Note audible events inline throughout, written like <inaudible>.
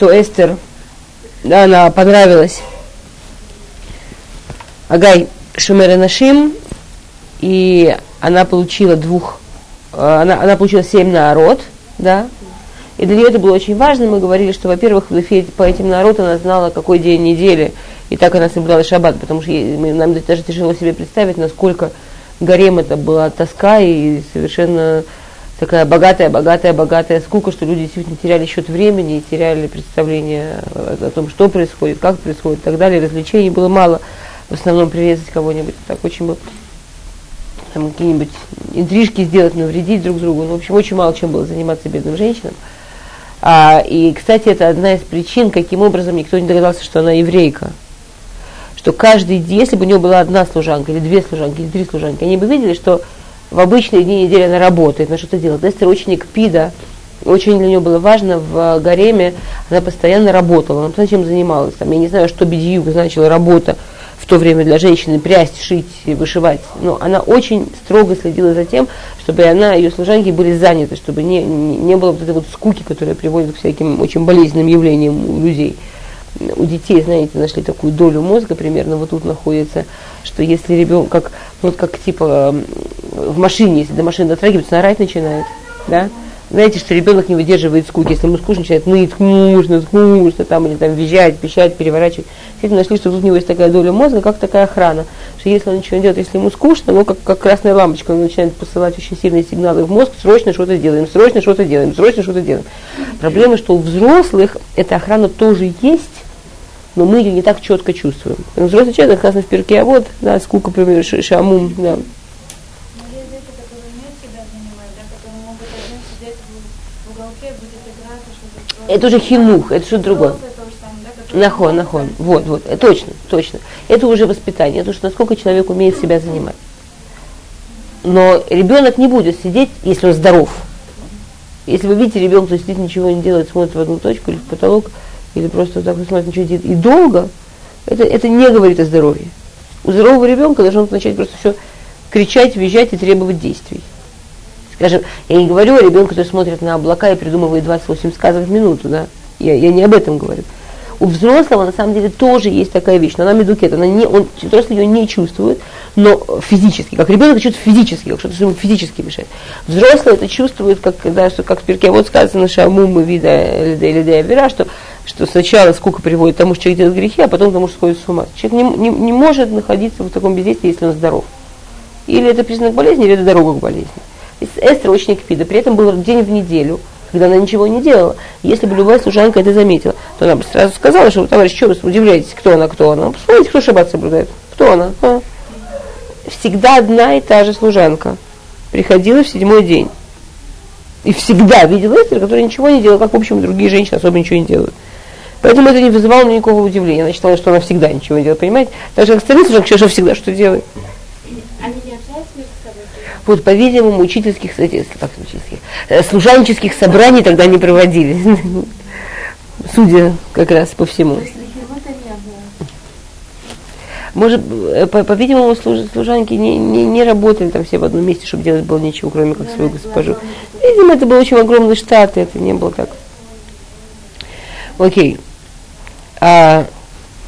что Эстер, да, она понравилась Агай Шумер Нашим, и она получила двух, э, она, она получила семь народ, да, и для нее это было очень важно. Мы говорили, что, во-первых, по этим народам она знала, какой день недели, и так она соблюдала шаббат, потому что нам даже тяжело себе представить, насколько гарем это была тоска и совершенно такая богатая, богатая, богатая скука, что люди действительно теряли счет времени и теряли представление о том, что происходит, как происходит и так далее. Развлечений было мало. В основном прирезать кого-нибудь. Так очень было там какие-нибудь интрижки сделать, навредить друг другу. Ну, в общем, очень мало чем было заниматься бедным женщинам. А, и, кстати, это одна из причин, каким образом никто не догадался, что она еврейка. Что каждый день, если бы у нее была одна служанка, или две служанки, или три служанки, они бы видели, что в обычные дни недели она работает, она что-то делает. Эстер очень пида, очень для нее было важно в гареме, она постоянно работала, она постоянно чем занималась. Там, я не знаю, что бедиюк значила работа в то время для женщины, прясть, шить, вышивать. Но она очень строго следила за тем, чтобы она, ее служанки были заняты, чтобы не, не было вот этой вот скуки, которая приводит к всяким очень болезненным явлениям у людей. У детей, знаете, нашли такую долю мозга, примерно вот тут находится, что если ребенок, как, ну, вот как типа в машине, если до машины дотрагивается, орать начинает, да, знаете, что ребенок не выдерживает скуки, если ему скучно, начинает ныть, скучно, скучно, там, или там визжать, пищать, переворачивать. Все нашли, что тут у него есть такая доля мозга, как такая охрана, что если он ничего не делает, если ему скучно, ну, как, как красная лампочка, он начинает посылать очень сильные сигналы в мозг, срочно что-то делаем, срочно что-то делаем, срочно что-то делаем. Проблема, что у взрослых эта охрана тоже есть, но мы ее не так четко чувствуем. Взрослый человек, как в перке, а вот, да, скука, например, шамум, да, Это уже хинух, это что-то другое. Нахон, нахон. Вот, вот, э, точно, точно. Это уже воспитание, это уже насколько человек умеет себя занимать. Но ребенок не будет сидеть, если он здоров. Если вы видите ребенка, сидит, ничего не делает, смотрит в одну точку или в потолок, или просто так смотрит, ничего не делает, и долго, это, это не говорит о здоровье. У здорового ребенка должен начать просто все кричать, визжать и требовать действий. Скажем, я не говорю о ребенке, который смотрит на облака и придумывает 28 сказок в минуту, да. Я, я не об этом говорю. У взрослого на самом деле тоже есть такая вещь, но она медукет, она не, он, взрослый ее не чувствует, но физически, как ребенок это чувствует физически, как что-то ему физически мешает. Взрослый это чувствует, как, да, что, как в перке, вот сказано, шаму мы вида или вера, что, что сначала сколько приводит к тому, что человек делает грехи, а потом к тому, что сходит с ума. Человек не, не, не может находиться в таком бездействии, если он здоров. Или это признак болезни, или это дорога к болезни. Эстер очень экпида. При этом был день в неделю, когда она ничего не делала. Если бы любая служанка это заметила, то она бы сразу сказала, что, товарищ, что вы удивляетесь, кто она, кто она. Посмотрите, кто шаббат соблюдает. Кто она? А? Всегда одна и та же служанка. Приходила в седьмой день. И всегда видела Эстер, которая ничего не делала, как, в общем, другие женщины особо ничего не делают. Поэтому это не вызывало никакого удивления. Она считала, что она всегда ничего не делает, понимаете? Так же, как остальные служанки, что всегда что делает. Вот, по-видимому, учительских, как учительских, э, служанческих собраний тогда не проводили. <laughs> Судя как раз по всему. Может, э, по-видимому, служанки не, не, не работали там все в одном месте, чтобы делать было ничего, кроме как свою госпожу. Видимо, это был очень огромный штат, и это не было так. Окей. А,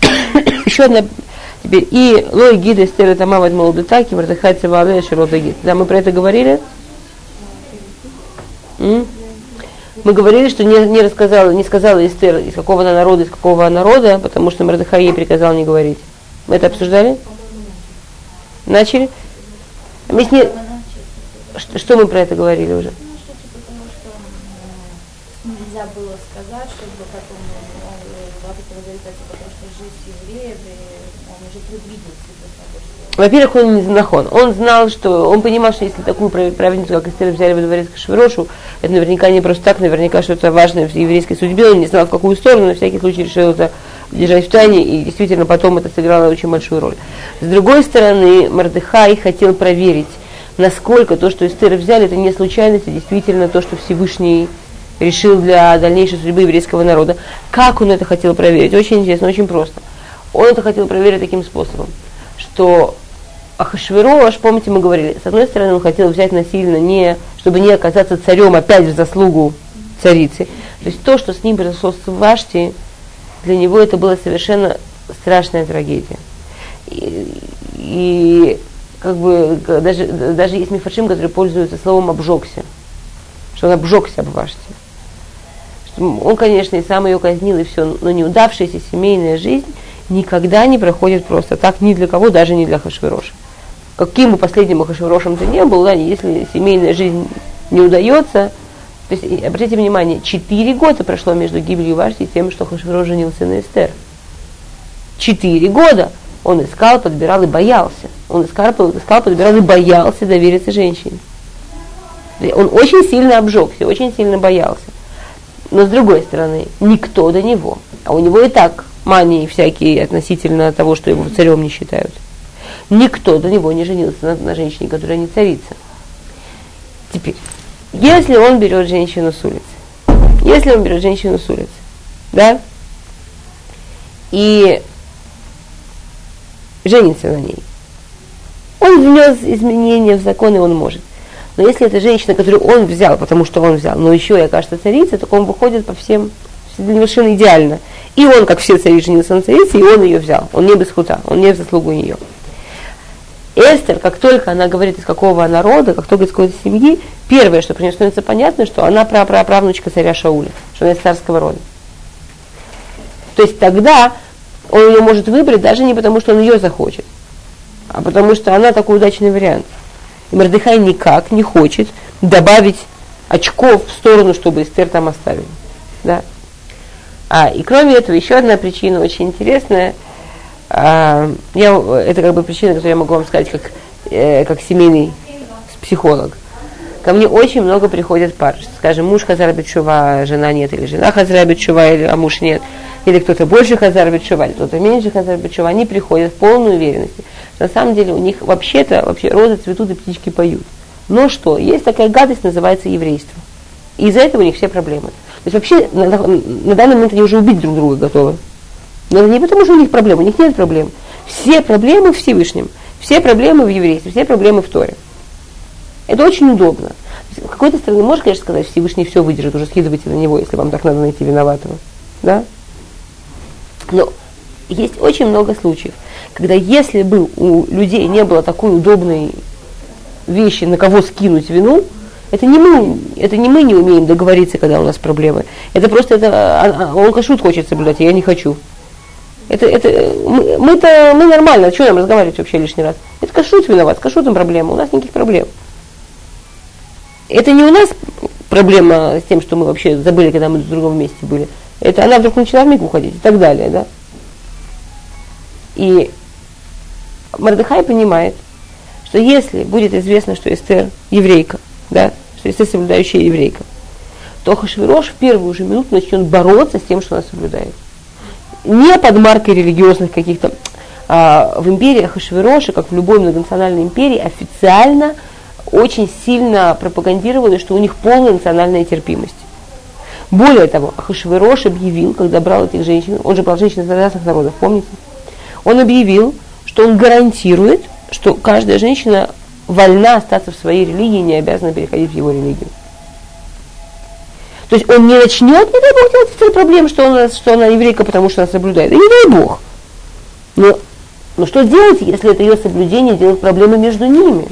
<coughs> еще одна Теперь, и лой гиды стерет амавад молодытаки, мартахай цевале широта гид. Да, мы про это говорили? М? Мы говорили, что не, не рассказала, не сказала Эстер, из какого она народа, из какого народа, потому что Мардахай ей приказал не говорить. Мы это обсуждали? Начали? Объясни, что, что мы про это говорили уже? Нельзя было сказать, чтобы потом во-первых, он не нахон. Он знал, что он понимал, что если такую правительницу, как Эстер, взяли во дворец Кашвирошу, это наверняка не просто так, наверняка что-то важное в еврейской судьбе. Он не знал, в какую сторону, на всякий случай решил это держать в тайне, и действительно потом это сыграло очень большую роль. С другой стороны, Мардыхай хотел проверить, насколько то, что Эстер взяли, это не случайность, а действительно то, что Всевышний решил для дальнейшей судьбы еврейского народа. Как он это хотел проверить? Очень интересно, очень просто. Он это хотел проверить таким способом, что Ахашвирош, помните, мы говорили, с одной стороны, он хотел взять насильно, не, чтобы не оказаться царем опять в заслугу царицы. То есть то, что с ним произошло с Вашти, для него это была совершенно страшная трагедия. И, и как бы даже, даже есть мифашим, который пользуется словом обжегся, что он обжегся об Вашти. Он, конечно, и сам ее казнил, и все, но неудавшаяся семейная жизнь никогда не проходит просто так ни для кого, даже не для Хашвироша. Каким бы последним Хашвирошем ты не был, да, если семейная жизнь не удается, то есть, обратите внимание, четыре года прошло между гибелью Вашти и тем, что Хашвирош женился на Эстер. Четыре года он искал, подбирал и боялся. Он искал, искал, подбирал и боялся довериться женщине. Он очень сильно обжегся, очень сильно боялся. Но с другой стороны, никто до него. А у него и так мании всякие относительно того, что его царем не считают. Никто до него не женился на, на женщине, которая не царица. Теперь, если он берет женщину с улицы, если он берет женщину с улицы, да, и женится на ней, он внес изменения в закон, и он может. Но если это женщина, которую он взял, потому что он взял, но еще и окажется царица, то он выходит по всем, совершенно идеально. И он, как все цари, женился на царице, и он ее взял. Он не без хута, он не в заслугу нее. Эстер, как только она говорит, из какого народа, как только из какой-то семьи, первое, что про нее становится понятно, что она правнучка царя Шауля, что она из царского рода. То есть тогда он ее может выбрать даже не потому, что он ее захочет, а потому что она такой удачный вариант. И Мордыхай никак не хочет добавить очков в сторону, чтобы Эстер там оставили. Да? А, и кроме этого, еще одна причина очень интересная. А, я, это как бы причина, которую я могу вам сказать как, э, как семейный психолог. Ко мне очень много приходят пар. Скажем, муж Хазар Бетшува, жена нет, или жена Хазар Бетшува, или, а муж нет. Или кто-то больше Хазар Бетшува, или кто-то меньше Хазар Бетшува. Они приходят в полной уверенности на самом деле у них вообще-то вообще розы цветут и птички поют. Но что? Есть такая гадость, называется еврейство. И из-за этого у них все проблемы. То есть вообще на, на, на данный момент они уже убить друг друга готовы. Но это не потому, что у них проблемы, у них нет проблем. Все проблемы в Всевышнем, все проблемы в еврействе, все проблемы в Торе. Это очень удобно. С какой-то стороны, можешь, конечно, сказать, Всевышний все выдержит, уже скидывайте на него, если вам так надо найти виноватого. Да? Но есть очень много случаев, когда если бы у людей не было такой удобной вещи, на кого скинуть вину, это не мы, это не мы не умеем договориться, когда у нас проблемы. Это просто это, а, а, он кашут хочет соблюдать, а я не хочу. Это, это, мы, мы-то, мы нормально, что нам разговаривать вообще лишний раз? Это кашут виноват, с кашутом проблема, у нас никаких проблем. Это не у нас проблема с тем, что мы вообще забыли, когда мы в другом месте были. Это она вдруг начала в миг уходить и так далее, да? И Мордыхай понимает, что если будет известно, что Эстер еврейка, да, что Эстер соблюдающая еврейка, то Хашвирош в первую же минуту начнет бороться с тем, что она соблюдает. Не под маркой религиозных каких-то. А, в империи Хашвироша, как в любой многонациональной империи, официально очень сильно пропагандировали, что у них полная национальная терпимость. Более того, Хашвирош объявил, когда брал этих женщин, он же брал женщин из разных народов, помните? Он объявил, что он гарантирует, что каждая женщина вольна остаться в своей религии и не обязана переходить в его религию. То есть он не начнет, не дай Бог, делать цель проблем, что, он, что она еврейка, потому что она соблюдает. И не дай Бог. Но, но что делать, если это ее соблюдение делает проблемы между ними?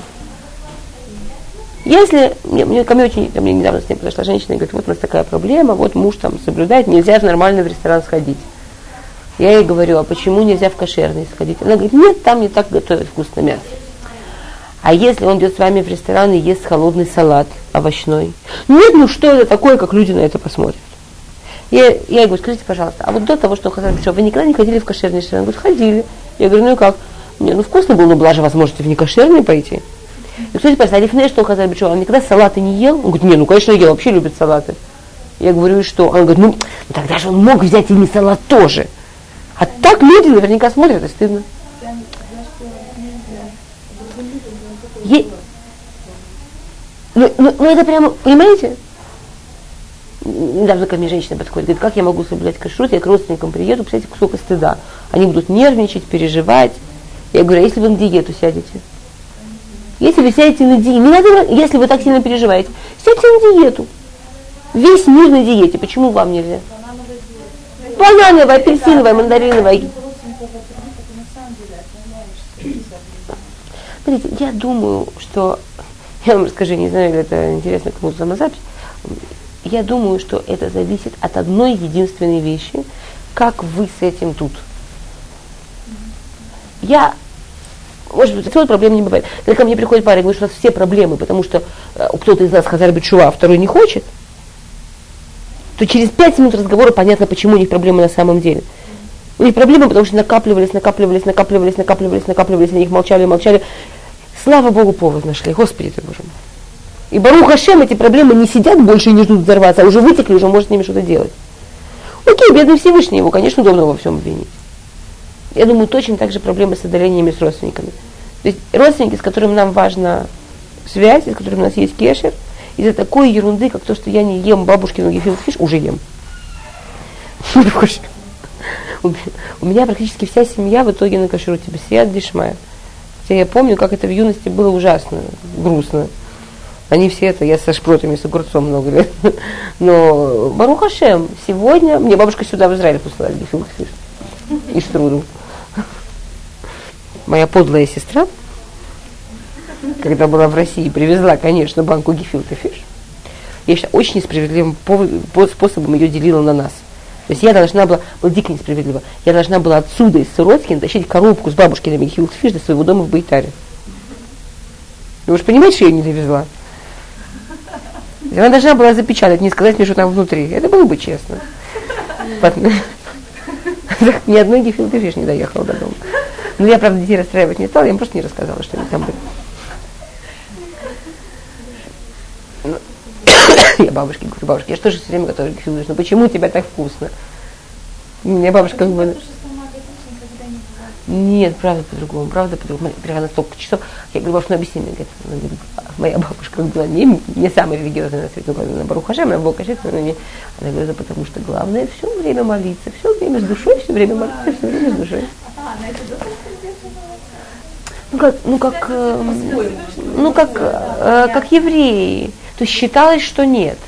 Если, мне, мне, ко мне очень, ко мне недавно с ней подошла женщина и говорит, вот у нас такая проблема, вот муж там соблюдает, нельзя же нормально в ресторан сходить. Я ей говорю, а почему нельзя в кошерный сходить? Она говорит, нет, там не так готовят вкусно мясо. А если он идет с вами в ресторан и ест холодный салат овощной? Нет, ну что это такое, как люди на это посмотрят? Я, я говорю, скажите, пожалуйста, а вот до того, что Хасан пришел, вы никогда не ходили в кошерный ресторан? Он говорит, ходили. Я говорю, ну и как? Не, ну вкусно было, но была же возможность в некошерный пойти. И, кстати, поставили в что Хасан пришел, он никогда салаты не ел? Он говорит, не, ну конечно ел, вообще любит салаты. Я говорю, и что? Он говорит, ну тогда же он мог взять и не салат тоже. А так люди наверняка смотрят и стыдно. Е... Ну, ну, ну это прямо, понимаете? Недавно ко мне женщина подходит, говорит, как я могу соблюдать кашрут, я к родственникам приеду, представляете, сколько стыда. Они будут нервничать, переживать. Я говорю, а если вы на диету сядете? Если вы сядете на диету, не надо, если вы так сильно переживаете, сядьте на диету. Весь мир на диете. Почему вам нельзя? Банановая, апельсиновая, мандариновая. Смотрите, я думаю, что... <laughs> Я вам расскажу, не знаю, это интересно кому-то на запись. Я думаю, что это зависит от одной единственной вещи. Как вы с этим тут? Я может быть, такой проблем не бывает. Когда ко мне приходит парень говорит, что у нас все проблемы, потому что э, кто-то из нас хазар битшува, а второй не хочет, то через пять минут разговора понятно, почему у них проблемы на самом деле. Них проблемы, потому что накапливались, накапливались, накапливались, накапливались, накапливались, на них молчали, молчали. Слава Богу, повод нашли. Господи ты, Боже мой. И Барух Хашем эти проблемы не сидят больше и не ждут взорваться, а уже вытекли, уже может с ними что-то делать. Окей, бедный Всевышний, его, конечно, удобно во всем обвинить. Я думаю, точно так же проблемы с отдалениями с родственниками. То есть родственники, с которыми нам важна связь, с которыми у нас есть кешер, из-за такой ерунды, как то, что я не ем бабушкину гефилтфиш, уже ем. <laughs> У меня практически вся семья в итоге на кашруте, бесияд дешмая. Хотя я помню, как это в юности было ужасно, грустно. Они все это, я со шпротами, с огурцом много лет. <laughs> Но ברוך השם, сегодня, мне бабушка сюда в Израиль послала гефилте фиш и штрудель моя подлая сестра, когда была в России, привезла, конечно, банку гефилте фиш, я очень несправедливым способом ее делила на нас. То есть я должна была, было дико несправедливо, я должна была отсюда, из Сыротки, тащить коробку с бабушкиными гефилте фиш до своего дома в Бейтаре. Вы же понимаете, что я не довезла? Она должна была запечатать, не сказать мне, что там внутри. Это было бы честно. Ни одной гефилта фиш не доехала до дома. Но ну, я, правда, детей расстраивать не стала, я им просто не рассказала, что они там были. Ну, я бабушке говорю, бабушка, я что же все время готовлю гефилдыш, ну почему у тебя так вкусно? Мне бабушка как бы... Нет, правда по-другому, правда по-другому. Примерно столько часов. Я говорю, бабушка, ну объясни мне. Говорит, говорит, моя бабушка была не, не самая религиозная на свете, но на Барухаше, она была кашет, но не... Она говорит, потому что главное все время молиться, все время с душой, все время молиться, все время с душой. Ну как, ну как, э, ну как, э, как евреи. То считалось, что нет.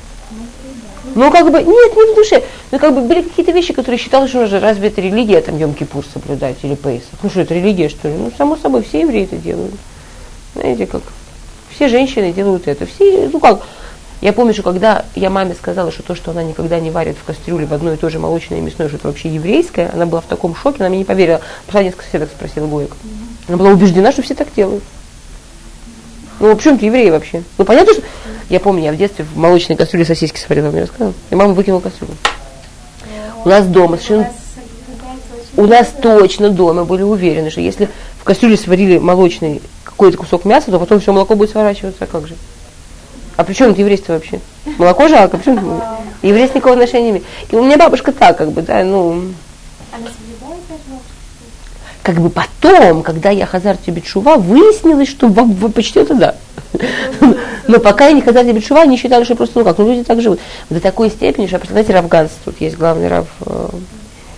Ну, как бы, нет, не в душе. Ну, как бы были какие-то вещи, которые считалось, что уже разве это религия, там, Йом-Кипур соблюдать или Пейсах. Ну, что это религия, что ли? Ну, само собой, все евреи это делают. Знаете, как все женщины делают это. Все, ну как, я помню, что когда я маме сказала, что то, что она никогда не варит в кастрюле в одно и то же молочное и мясное, что это вообще еврейское, она была в таком шоке, она мне не поверила. Пошла несколько соседок спросила Гоек. Она была убеждена, что все так делают. Ну, в чем ты евреи вообще? Ну, понятно, что... Я помню, я в детстве в молочной кастрюле сосиски сварила, мне рассказывала. И мама выкинула кастрюлю. У нас дома совершенно... У нас точно дома были уверены, что если в кастрюле сварили молочный какой-то кусок мяса, то потом все молоко будет сворачиваться, а как же? А при чем это еврейство вообще? Молоко жалко, причем еврейство никакого отношения не имеет. И у меня бабушка так, как бы, да, ну... Как бы потом, когда я Хазар Тибетшува, выяснилось, что почти это да. <laughs> Но пока я не Хазар Тибетшува, они считали, что просто, ну как, ну люди так живут. До такой степени, что, представляете, Равганс, тут есть главный Рав э,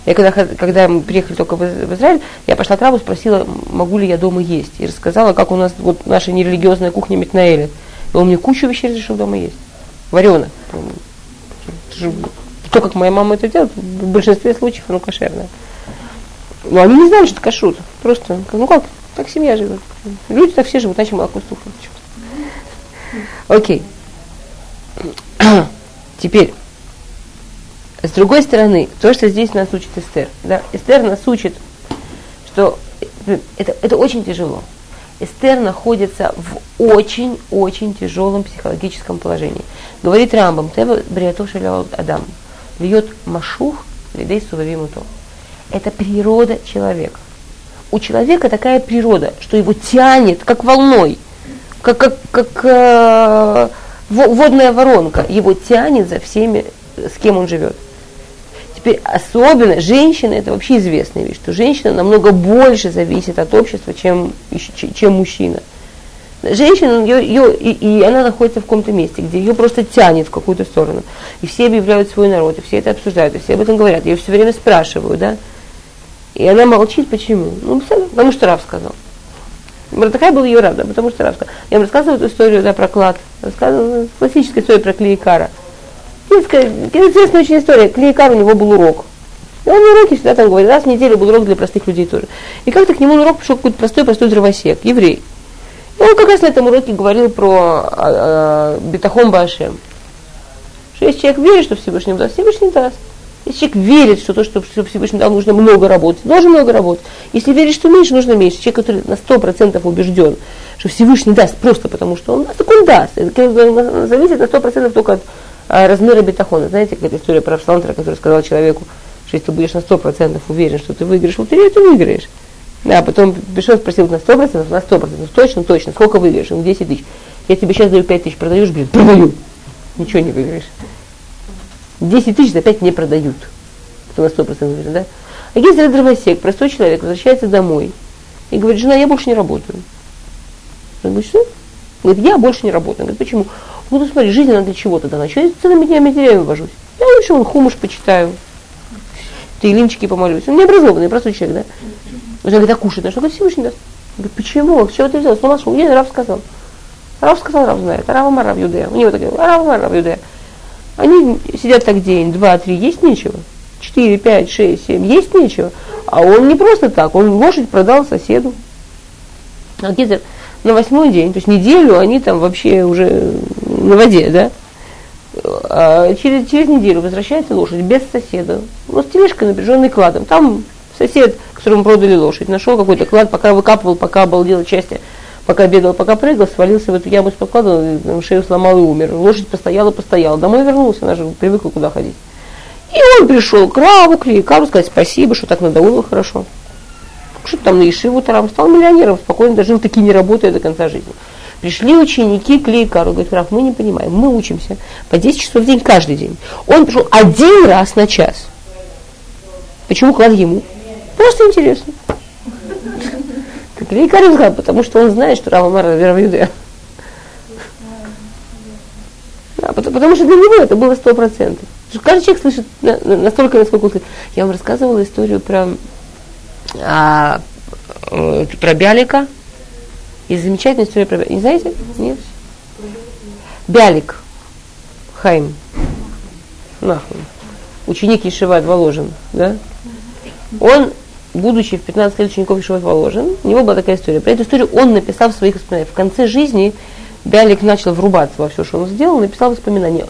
я когда, когда мы приехали только в Израиль, я пошла к Раву, спросила, могу ли я дома есть. И рассказала, как у нас вот наша нерелигиозная кухня Митнаэля. И он мне кучу вещей разрешил дома есть. Варено. То, как моя мама это делает, в большинстве случаев оно кошерное. Но они не знали, что это кашрут. Просто, ну как, так семья живет. Люди так все живут, иначе молоко стухнет. Окей. <clears throat> Теперь, с другой стороны, то, что здесь нас учит Эстер. Да? Эстер нас учит, что это, это очень тяжело. Эстер находится в очень-очень тяжелом психологическом положении. Говорит Рамбам, Тева Бриатош Адам, льет машух, лидей сувавимуто. Это природа человека. У человека такая природа, что его тянет, как волной, как, как, как э, водная воронка, его тянет за всеми, с кем он живет. Теперь особенно женщина, это вообще известная вещь, что женщина намного больше зависит от общества, чем, чем мужчина. Женщина, ее, ее, и, и она находится в каком-то месте, где ее просто тянет в какую-то сторону. И все объявляют свой народ, и все это обсуждают, и все об этом говорят. Ее все время спрашивают, да. И она молчит, почему? Ну, потому что Рав сказал. Такая была ее рада, потому что Рав сказал. Я вам рассказываю эту историю да, про клад. Рассказываю классическая история про Клеикара. Детская, интересная очень история. Клейкар у него был урок. И он на уроке всегда там говорит, раз в неделю был урок для простых людей тоже. И как-то к нему на урок пришел какой-то простой-простой дровосек, еврей. И он как раз на этом уроке говорил про э, Бетахон Башем. Что если человек верит, что Всевышний даст, Всевышний даст. Если человек верит, что то, что Всевышний дал, нужно много работать, должен много работать. Если верит, что меньше, нужно меньше. Человек, который на сто процентов убежден, что Всевышний даст просто потому, что он даст, так он даст. Это зависит на сто процентов только от а, размера бетахона. Знаете, какая история про Авшлантера, который сказал человеку, что если ты будешь на сто процентов уверен, что ты выиграешь лотерею, ты выиграешь. Да, потом пришел, спросил на сто процентов, на сто процентов, точно, точно, сколько выиграешь? Он 10 тысяч. Я тебе сейчас даю 5 тысяч, продаешь, блин, <laughs> продаю. Ничего не выиграешь. 10 тысяч за 5 не продают. Кто на 100% уверен, да? А если дровосек, простой человек, возвращается домой и говорит, жена, я больше не работаю. Он говорит, что? Говорит, я больше не работаю. Он говорит, почему? Ну, ты смотри, жизнь она для чего тогда? На что я целыми днями деревьями вожусь? Я лучше вон хумуш почитаю, ты линчики помолюсь. Он необразованный, простой человек, да? Он говорит, а кушать на что? Говорит, Всевышний даст. Говорит, почему? С чего ты взял? С ума шел? Нет, Рав сказал. Рав сказал, Рав знает. Рав Марав Юдея. У него такой, Рав Марав Юдея. Они сидят так день, два, три, есть нечего. Четыре, пять, шесть, семь, есть нечего. А он не просто так, он лошадь продал соседу. А где-то на восьмой день, то есть неделю они там вообще уже на воде, да? А через, через неделю возвращается лошадь без соседа. Вот тележка напряженный кладом. Там сосед, которому продали лошадь, нашел какой-то клад, пока выкапывал, пока обалдел части пока бегал, пока прыгал, свалился в эту яму с подкладом, шею сломал и умер. Лошадь постояла, постояла. Домой вернулся, она же привыкла куда ходить. И он пришел к Раву, к Лейкару, сказать спасибо, что так надоумил хорошо. Что там на Ишиву Тарам, стал миллионером, спокойно дожил, таки не работая до конца жизни. Пришли ученики к Лейкару, говорят, Рав, мы не понимаем, мы учимся по 10 часов в день каждый день. Он пришел один раз на час. Почему клад ему? Просто интересно. Великий сказал, потому что он знает, что Рава Мара вероюдея. Да, потому, что для него это было сто процентов. Каждый человек слышит настолько, насколько он. Я вам рассказывала историю про, а, э, про Бялика. И замечательная история про Бялика. Не знаете? Нет? Бялик. Хайм. Нахуй. Ученик Ешиват Воложин. Да? Он будучи в 15 лет учеников Ишиват Воложен, у него была такая история. Про эту историю он написал в своих воспоминаниях. В конце жизни Бялик начал врубаться во все, что он сделал, написал воспоминания.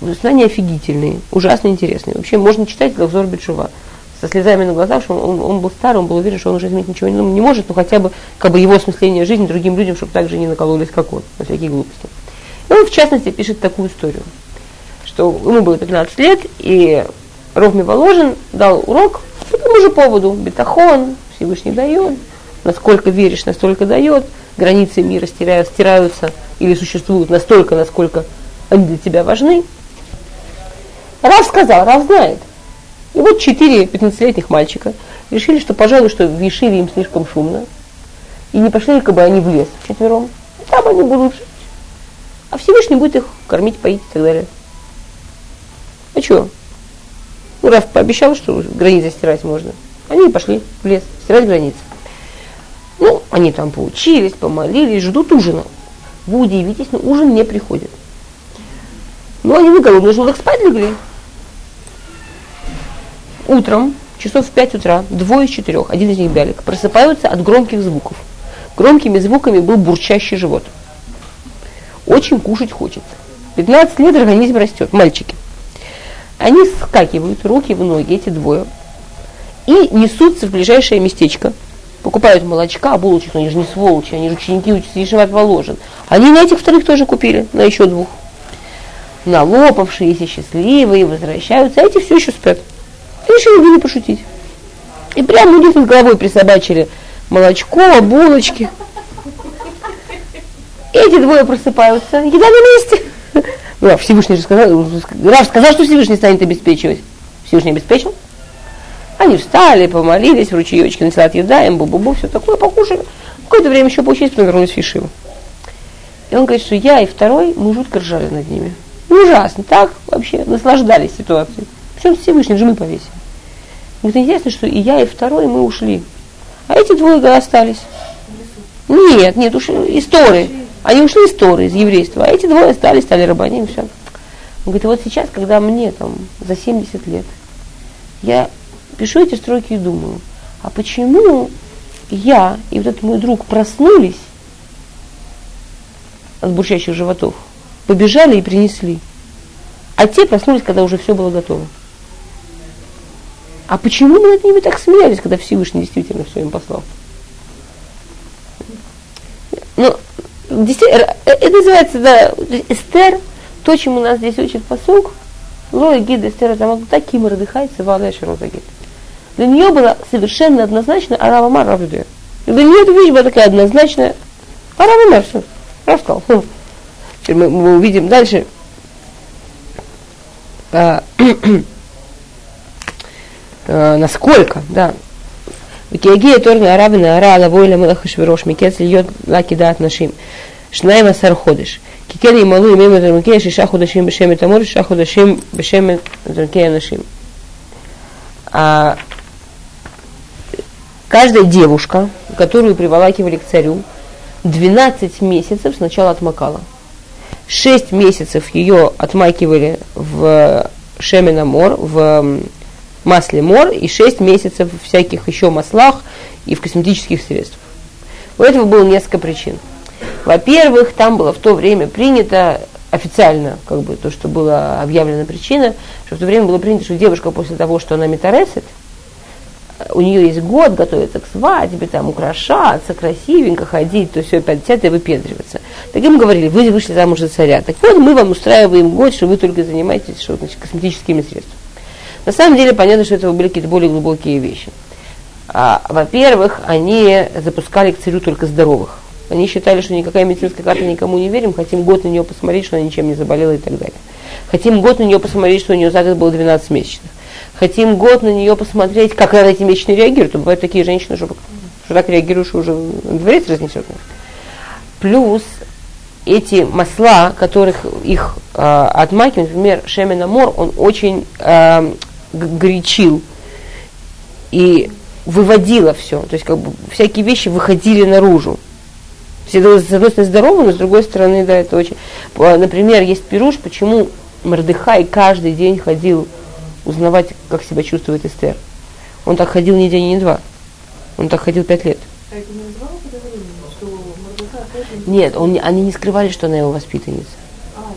Воспоминания офигительные, ужасно интересные. Вообще можно читать как взор Бетшува со слезами на глазах, что он, он, был старый, он был уверен, что он уже изменить ничего не, не может, но хотя бы как бы его осмысление жизни другим людям, чтобы так же не накололись, как он, на всякие глупости. И он, в частности, пишет такую историю, что ему было 15 лет, и Ровми Воложин дал урок по тому же поводу. Бетахон, Всевышний дает. Насколько веришь, настолько дает. Границы мира стирают, стираются или существуют настолько, насколько они для тебя важны. Рав сказал, Рав знает. И вот четыре 15-летних мальчика решили, что, пожалуй, что в Ешиве им слишком шумно. И не пошли как бы они в лес четвером. Там они будут жить. А Всевышний будет их кормить, поить и так далее. А что? Ну, Раф пообещал, что границы стирать можно. Они пошли в лес стирать границы. Ну, они там поучились, помолились, ждут ужина. Вы удивитесь, но ужин не приходит. Ну, они на голодный желудок спать легли. Утром, часов в 5 утра, двое из четырех, один из них бялик, просыпаются от громких звуков. Громкими звуками был бурчащий живот. Очень кушать хочется. 15 лет организм растет, мальчики. Они скакивают, руки в ноги, эти двое, и несутся в ближайшее местечко. Покупают молочка, а булочек, они же не сволочи, они же ученики учатся Ешеват Воложен. Они на этих вторых тоже купили, на еще двух. Налопавшиеся, счастливые, возвращаются, а эти все еще спят. И решили не пошутить. И прямо у них над головой присобачили молочко, булочки. Эти двое просыпаются, еда на месте. Ну, Всевышний же сказал, Рав сказал, что Всевышний станет обеспечивать. Всевышний обеспечил. Они встали, помолились, в ручеечке начала еда, им бу-бу-бу, все такое, покушали. Какое-то время еще поучились, потом вернулись в Фишиву. И он говорит, что я и второй, мы жутко ржали над ними. Ужасно, так вообще, наслаждались ситуацией. Причем Всевышний же мы повесили. Говорит, интересно, что и я, и второй, мы ушли. А эти двое остались. Нет, нет, из Торы. Они ушли из Торы, из еврейства, а эти двое остались, стали рабаним, все. Он говорит, вот сейчас, когда мне там за 70 лет, я пишу эти строки и думаю, а почему я и вот этот мой друг проснулись от бурчащих животов, побежали и принесли. А те проснулись, когда уже все было готово. А почему мы над ними так смеялись, когда Всевышний действительно все им послал? Ну, это называется, да, Эстер, то, чему нас здесь учит посук, Лоя гид Эстер, там таким мордыхается, валяешь розагид. Для нее было совершенно однозначно Арава Мар Равдуя. Для нее эта вещь была такая однозначная. Арава Мар, все, рассказал. Хм. Теперь мы, мы увидим дальше. А, а, <clears throat> насколько, да. Киагия торна арабина ара лавойла мелахашвирош микец льет лаки дат нашим. Шнаем асар ходыш. Кикен и малу имеем драмакея шиша худашим бешем тамор, шиша худашим бешем драмакея нашим. А каждая девушка, которую приволакивали к царю, 12 месяцев сначала отмокала. 6 месяцев ее отмакивали в шемена мор, в масле мор, и 6 месяцев в всяких еще маслах и в косметических средствах. У этого было несколько причин. Во-первых, там было в то время принято официально, как бы то, что было объявлена причина, что в то время было принято, что девушка после того, что она метаресит, у нее есть год готовиться к свадьбе, там, украшаться, красивенько ходить, то все, 50 и выпендриваться. Так им говорили, вы вышли замуж за царя. Так вот, мы вам устраиваем год, что вы только занимаетесь что, значит, косметическими средствами. На самом деле, понятно, что это были какие-то более глубокие вещи. А, во-первых, они запускали к царю только здоровых. Они считали, что никакая медицинская карта никому не верим, хотим год на нее посмотреть, что она ничем не заболела и так далее. Хотим год на нее посмотреть, что у нее за год было 12 месячных хотим год на нее посмотреть, как она на эти месячные реагирует. То бывают такие женщины, что, что так реагируешь, уже дворец разнесет. Плюс эти масла, которых их э, отмакивают, например, Шемена Мор, он очень э, горячил и выводило все. То есть как бы всякие вещи выходили наружу. Все, с одной стороны, здорово, но с другой стороны, да, это очень... Например, есть пируш, почему Мордыхай каждый день ходил узнавать, как себя чувствует Эстер. Он так ходил не день, не два. Он так ходил пять лет. А это не Нет, он, они не скрывали, что она его воспитанница. А,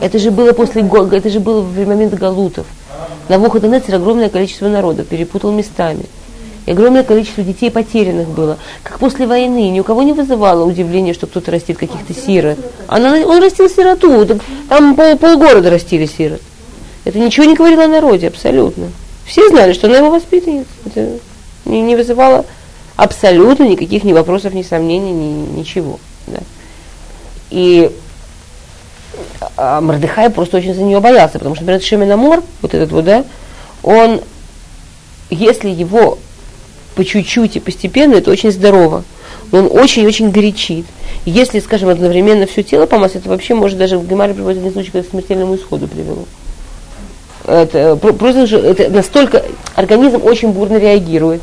это же было после это же было в момент Галутов. На Навуходонецер огромное количество народа перепутал местами. И огромное количество детей потерянных было. Как после войны. Ни у кого не вызывало удивления, что кто-то растит каких-то сирот. Она, он растил сироту. Там пол, полгорода растили сирот. Это ничего не говорило о народе, абсолютно. Все знали, что она его воспитанница. Это не, не вызывало абсолютно никаких ни вопросов, ни сомнений, ни ничего. Да. И а Мордыхай просто очень за нее боялся, потому что, например, Шеменамор, вот этот вот, да, он, если его по чуть-чуть и постепенно, это очень здорово. Но он очень-очень горячит. Если, скажем, одновременно все тело помазать, это вообще может даже в Гемаре приводить на случай, к смертельному исходу привело это, просто это настолько организм очень бурно реагирует.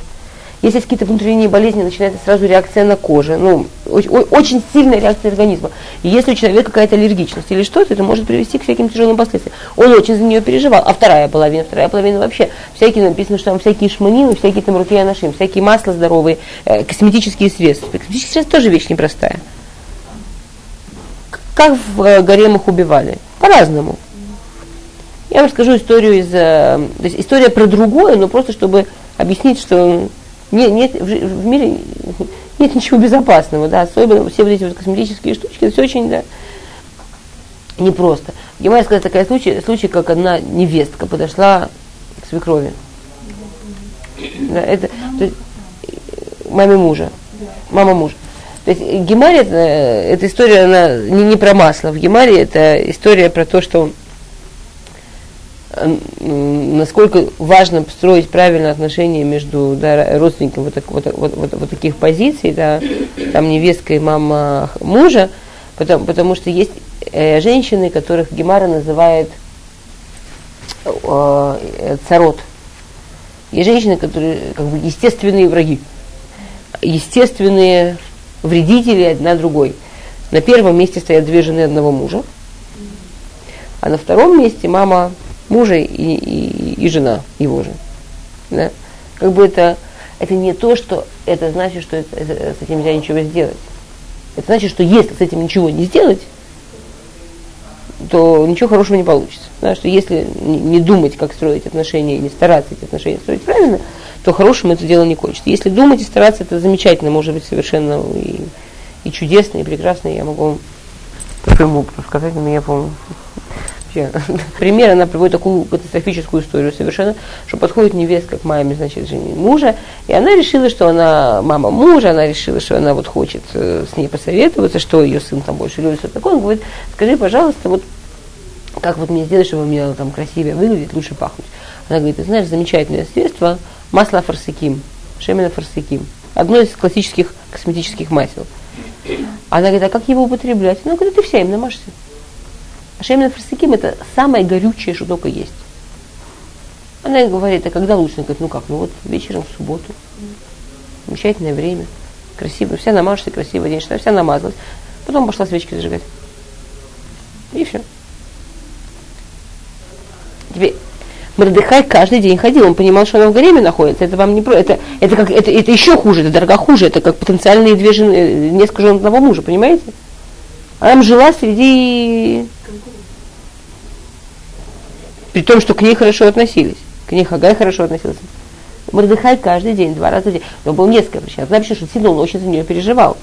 Если какие-то внутренние болезни, начинается сразу реакция на коже. Ну, очень, очень сильная реакция организма. И если у человека какая-то аллергичность или что-то, это может привести к всяким тяжелым последствиям. Он очень за нее переживал. А вторая половина, вторая половина вообще, всякие написано, что там всякие шманины, всякие там руки нашим, всякие масла здоровые, э, косметические средства. Косметические средства тоже вещь непростая. Как в э, гаремах убивали? По-разному. Я вам расскажу историю из... Э, то есть история про другое, но просто чтобы объяснить, что нет, нет, в, в мире нет ничего безопасного, да, особенно все вот эти вот косметические штучки, все очень, да, непросто. Я могу сказать такой случай, случай, как одна невестка подошла к свекрови. Да, это, то есть, маме мужа, мама мужа. То есть Гемаре, это, эта история, она не, не про масло. В Гемаре это история про то, что насколько важно строить правильные отношения между да, родственниками вот, так, вот, вот, вот, вот таких позиций, да, там невестка и мама мужа, потому, потому что есть э, женщины, которых Гемара называет э, царот. Есть женщины, которые как бы естественные враги, естественные вредители одна другой. На первом месте стоят две жены одного мужа – А на втором месте мама мужа и, и, и жена его же. Да? Как бы это, это не то, что это значит, что это, это, с этим нельзя ничего сделать. Это значит, что если с этим ничего не сделать, то ничего хорошего не получится. Да, что если не думать, как строить отношения, не стараться эти отношения строить правильно, то хорошим это дело не кончится. Если думать и стараться, это замечательно, может быть совершенно и, и чудесно, и прекрасно. Я могу вам прямую сказать, но я помню. <laughs> Пример, она приводит такую катастрофическую историю совершенно, что подходит невестка к маме, значит, жене мужа, и она решила, что она мама мужа, она решила, что она вот хочет э, с ней посоветоваться, что ее сын там больше любит, что такое. Он говорит, скажи, пожалуйста, вот как вот мне сделать, чтобы мне там красивее выглядеть, лучше пахнуть. Она говорит, ты знаешь, замечательное средство, масло фарсиким, шемена фарсиким. Одно из классических косметических масел. Она говорит, а как его употреблять? Она говорит, ты вся им намажься. А шемена фарсиким это самое горючее, что только есть. Она говорит, а когда лучше? Она говорит, ну как, ну вот вечером в субботу. Замечательное время. Красиво. Вся намажешься, красиво день. Вся намазалась. Потом пошла свечки зажигать. И все. Теперь Мордыхай каждый день ходил, он понимал, что она в гареме находится. Это вам не про, это, это, как, это, это еще хуже, это дорого хуже, это как потенциальные две жены, э, несколько жен одного мужа, понимаете? Она жила среди... При том, что к ней хорошо относились. К ней Хагай хорошо относился. Мордыхай каждый день, два раза в день. Но было несколько причин. Одна причина, что сильно он очень за нее переживал.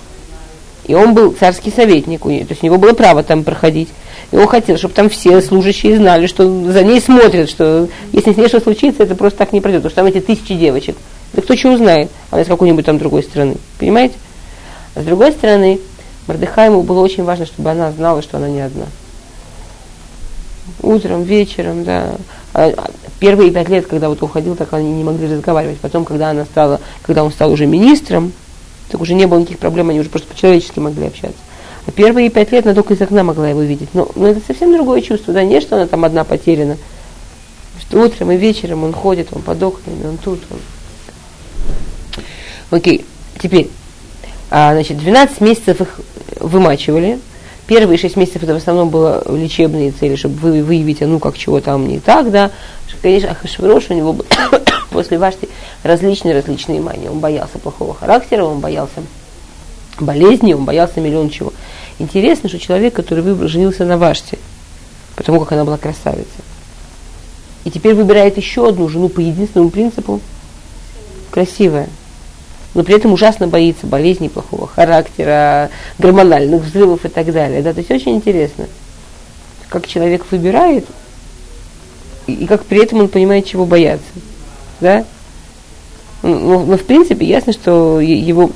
И он был царский советник у нее, то есть у него было право там проходить. И он хотел, чтобы там все служащие знали, что за ней смотрят, что если с ней что случится, это просто так не пройдет, потому что там эти тысячи девочек. Да кто что узнает, она из какой-нибудь там другой страны. Понимаете? А с другой стороны, Мордыхайму было очень важно, чтобы она знала, что она не одна. Утром, вечером, да. А, первые пять лет, когда вот уходил, так они не могли разговаривать. Потом, когда она стала, когда он стал уже министром, так уже не было никаких проблем, они уже просто по-человечески могли общаться. А первые пять лет она только из окна могла его видеть. Но, но это совсем другое чувство, да, не что она там одна потеряна. Что утром и вечером он ходит, он под окнами, он тут. Он... Окей, теперь, а, значит, 12 месяцев их вымачивали. Первые 6 месяцев это в основном было лечебные цели, чтобы вы, выявить, а ну как чего там не так, да. Конечно, Ахашвирош у него был <coughs> после Вашти различные-различные мания. Он боялся плохого характера, он боялся болезни, он боялся миллион чего. Интересно, что человек, который выбрал, женился на Ваште, потому как она была красавица, и теперь выбирает еще одну жену по единственному принципу, красивая, но при этом ужасно боится болезней, плохого характера, гормональных взрывов и так далее. Да? То есть очень интересно, как человек выбирает, и как при этом он понимает, чего бояться. Да? Но, но в принципе ясно, что его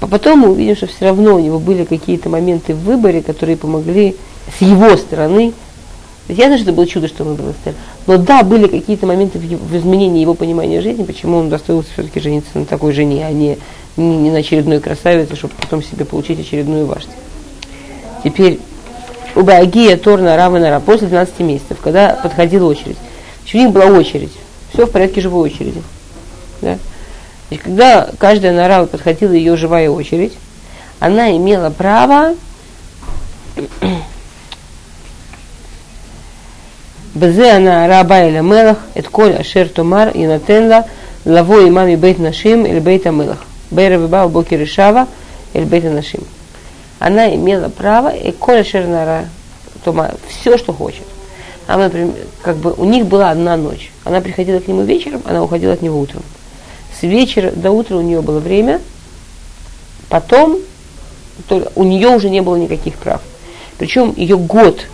потом мы увидим, что все равно у него были какие-то моменты в выборе, которые помогли с его стороны. Я знаю, что это было чудо, что он выбрал Эстер. Но да, были какие-то моменты в, изменении его понимания жизни, почему он достоился все-таки жениться на такой жене, а не, не, не на очередной красавице, чтобы потом себе получить очередную важность. Теперь у Багия Торна Равенара после 12 месяцев, когда подходила очередь. У них была очередь. Все в порядке живой очереди. Да? И когда каждая нора подходила ее живая очередь, она имела право Бзе она раба или мелах, это коль ашер тумар и натенла лаво имами бейт нашим или бейт амелах. Бейра виба боки решава или бейт нашим. Она имела право и коль ашер нара тумар, все, что хочет. Она, например, как бы у них была одна ночь. Она приходила к нему вечером, она уходила от него утром с вечера до утра у нее было время, потом у нее уже не было никаких прав. Причем ее год,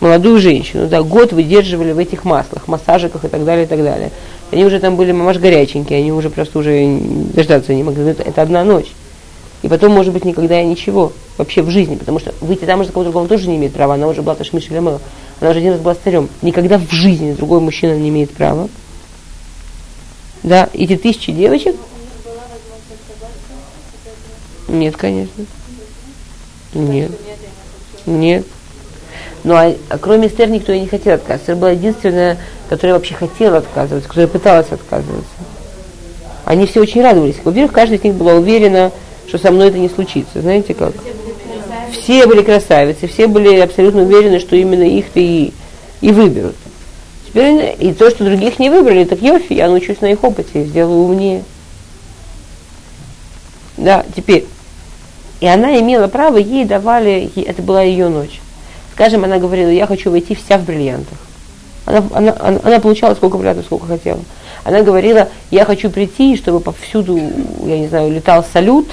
молодую женщину, да, год выдерживали в этих маслах, массажиках и так далее, и так далее. Они уже там были мамаш горяченькие, они уже просто уже дождаться не могли. Это, это одна ночь. И потом, может быть, никогда и ничего вообще в жизни, потому что выйти замуж за кого-то другого тоже не имеет права, она уже была Ташмиш Она уже один раз была старем. Никогда в жизни другой мужчина не имеет права да, эти тысячи девочек? Нет, конечно. Нет. Нет. Ну, а, а кроме Эстер никто и не хотел отказываться. Эстер была единственная, которая вообще хотела отказываться, которая пыталась отказываться. Они все очень радовались. Во-первых, каждая из них была уверена, что со мной это не случится. Знаете как? все были красавицы, все были абсолютно уверены, что именно их-то и, и выберут. Теперь и то, что других не выбрали, так йофи, я научусь на их опыте, сделаю умнее. Да, теперь. И она имела право, ей давали, это была ее ночь. Скажем, она говорила, я хочу войти вся в бриллиантах. Она, она, она, она получала сколько бриллиантов, сколько хотела. Она говорила, я хочу прийти, чтобы повсюду, я не знаю, летал салют,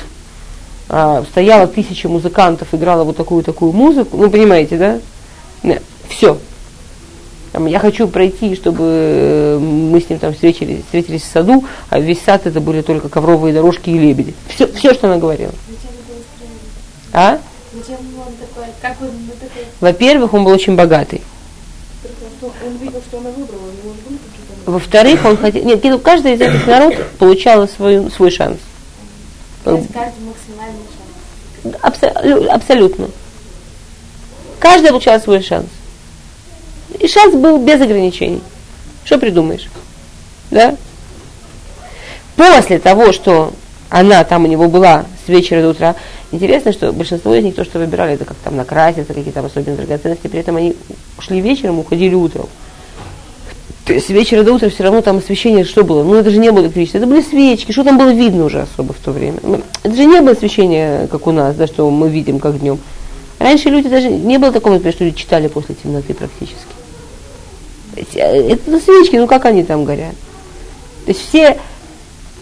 а, стояла тысяча музыкантов, играла вот такую-такую музыку. Ну, понимаете, да? Нет, все. Там, я хочу пройти, чтобы мы с ним там встретились, встретились в саду, а весь сад это были только ковровые дорожки и лебеди. Все, все что она говорила. А? Во-первых, он был очень богатый. Во-вторых, он хотел... Нет, каждый из этих народов получал свой, свой шанс. Абсолютно. Абсолютно. Каждый получал свой шанс. И шанс был без ограничений. Что придумаешь? Да? После того, что она там у него была с вечера до утра, интересно, что большинство из них то, что выбирали, это как там накраситься, какие-то там особенные драгоценности, при этом они шли вечером, уходили утром. То есть с вечера до утра все равно там освещение что было? Ну это же не было электричества, это были свечки, что там было видно уже особо в то время? Это же не было освещения, как у нас, да, что мы видим как днем. Раньше люди даже, не было такого, например, что люди читали после темноты практически. Э, это ну, свечки, ну как они там горят? То есть все,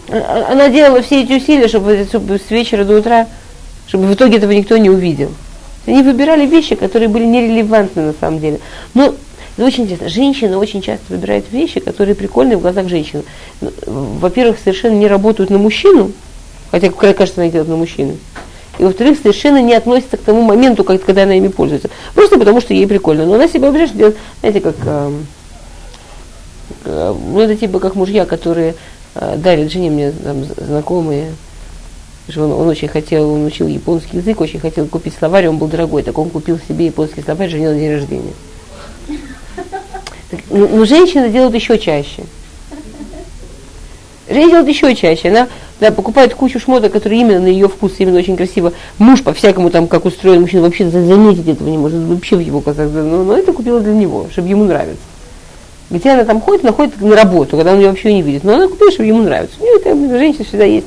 а, а, она делала все эти усилия, чтобы, чтобы с вечера до утра, чтобы в итоге этого никто не увидел. Они выбирали вещи, которые были нерелевантны на самом деле. Но это очень интересно. Женщины очень часто выбирают вещи, которые прикольные в глазах женщины. Ну, во-первых, совершенно не работают на мужчину, хотя, кажется, она делает на мужчину. И во-вторых, совершенно не относится к тому моменту, когда она ими пользуется. Просто потому, что ей прикольно. Но она себя выбирает, делает, знаете, как... Э, э, ну, это типа как мужья, которые э, дарят жене мне там, знакомые, он, он очень хотел, он учил японский язык, очень хотел купить словарь, он был дорогой, так он купил себе японский словарь жене на день рождения. Но ну, ну, женщины делают еще чаще. Женщина делает еще чаще. Она да, покупает кучу шмоток, которые именно на ее вкус, именно очень красиво. Муж по-всякому там, как устроен мужчина, вообще заметить этого не может, вообще в его глазах. Но, но это купила для него, чтобы ему нравится. Где она там ходит, она ходит на работу, когда он ее вообще не видит. Но она купила, чтобы ему нравится. У нее это женщина всегда есть.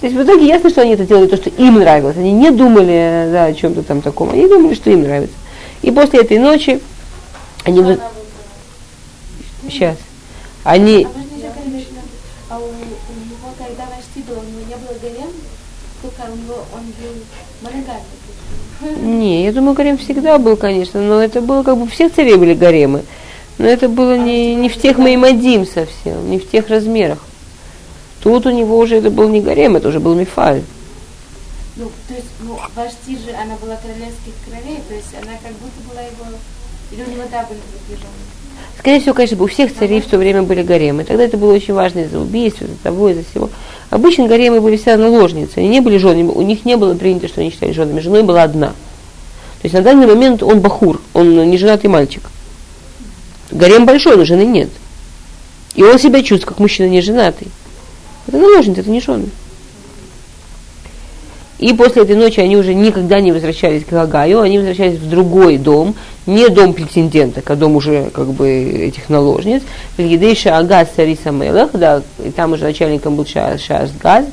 То есть в итоге ясно, что они это делали то, что им нравилось. Они не думали да, о чем-то там таком. Они думали, что им нравится. И после этой ночи они... Сейчас. Они... А у, у него, когда почти было, у него не было гарем, только у него он был моногамный. Не, я думаю, гарем всегда был, конечно, но это было как бы у всех царей были гаремы. Но это было а не, не в тех Маймадим совсем, не в тех размерах. Тут у него уже это был не гарем, это уже был мифаль. Ну, то есть, ну, Вашти же, она была королевских королей, то есть она как будто была его, или у него да были приближенные? Скорее всего, конечно, у всех царей в то время были гаремы. Тогда это было очень важно из-за убийств, из-за того, из-за всего. Обычно гаремы были всегда наложницы, они не были женами, у них не было принято, что они считали женами. Женой была одна. То есть на данный момент он бахур, он не женатый мальчик. Гарем большой, но жены нет. И он себя чувствует, как мужчина не женатый. Это наложница, это не жены. И после этой ночи они уже никогда не возвращались к Агаю, они возвращались в другой дом, не дом претенденток, а дом уже как бы этих наложниц. Гидейша Агаз Сариса Мелах, да, и там уже начальником был Шас Газ,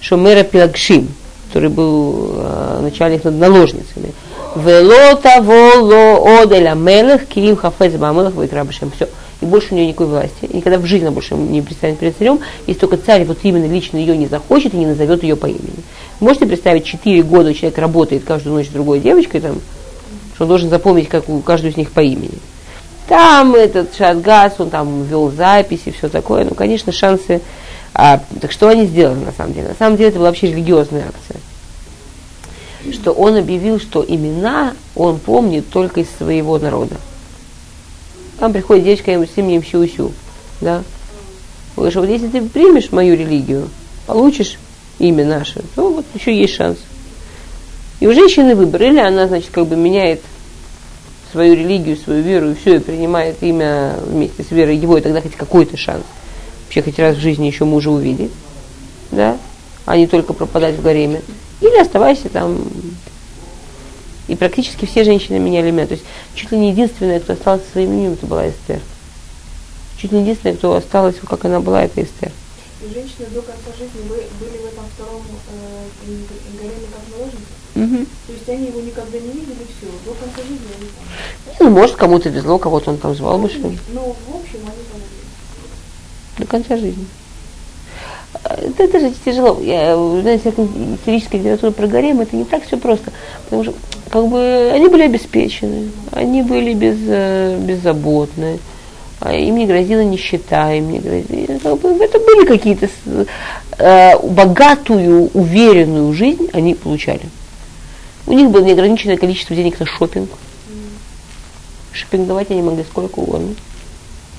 Шомера Пилагшим, который был э, начальник над наложницами. Вело того ло оделя мелах киим хафез бамелах вайкрабашем. Все. И больше у нее никакой власти. И никогда в жизни больше не предстанет перед царем, если только царь вот именно лично ее не захочет и не назовет ее по имени. Можете представить, 4 года человек работает каждую ночь с другой девочкой, там, что он должен запомнить как у каждую из них по имени. Там этот Шатгас, он там вел записи, все такое. Ну, конечно, шансы... А, так что они сделали на самом деле? На самом деле это была вообще религиозная акция что он объявил, что имена он помнит только из своего народа. Там приходит девочка с именем Щу-Щу, да. Он вот если ты примешь мою религию, получишь имя наше, то вот еще есть шанс. И у женщины выбор, или она, значит, как бы меняет свою религию, свою веру, и все, и принимает имя вместе с верой его, и тогда хоть какой-то шанс вообще хоть раз в жизни еще мужа увидеть, да, а не только пропадать в гареме. Или оставайся там И практически все женщины меняли имена. То есть чуть ли не единственная, кто осталась своим именем, это была Эстер. Чуть ли не единственная, кто осталась, как она была, это Эстер. И женщины до конца жизни были, в этом втором э, гареме как наложницы? Угу. То есть они его никогда не видели, все, до конца жизни они там. Ну, может, кому-то везло, кого-то он там звал, может. Ну, ну, в общем, они там До конца жизни. Это, это же тяжело. Я, знаете, историческая литература про гарем, это не так все просто. Потому что как бы они были обеспечены, они были без, э, беззаботны, а им не грозила нищета, им не грозила. Это были какие-то э, богатую, уверенную жизнь они получали. У них было неограниченное количество денег на шопинг. Шопинговать они могли сколько угодно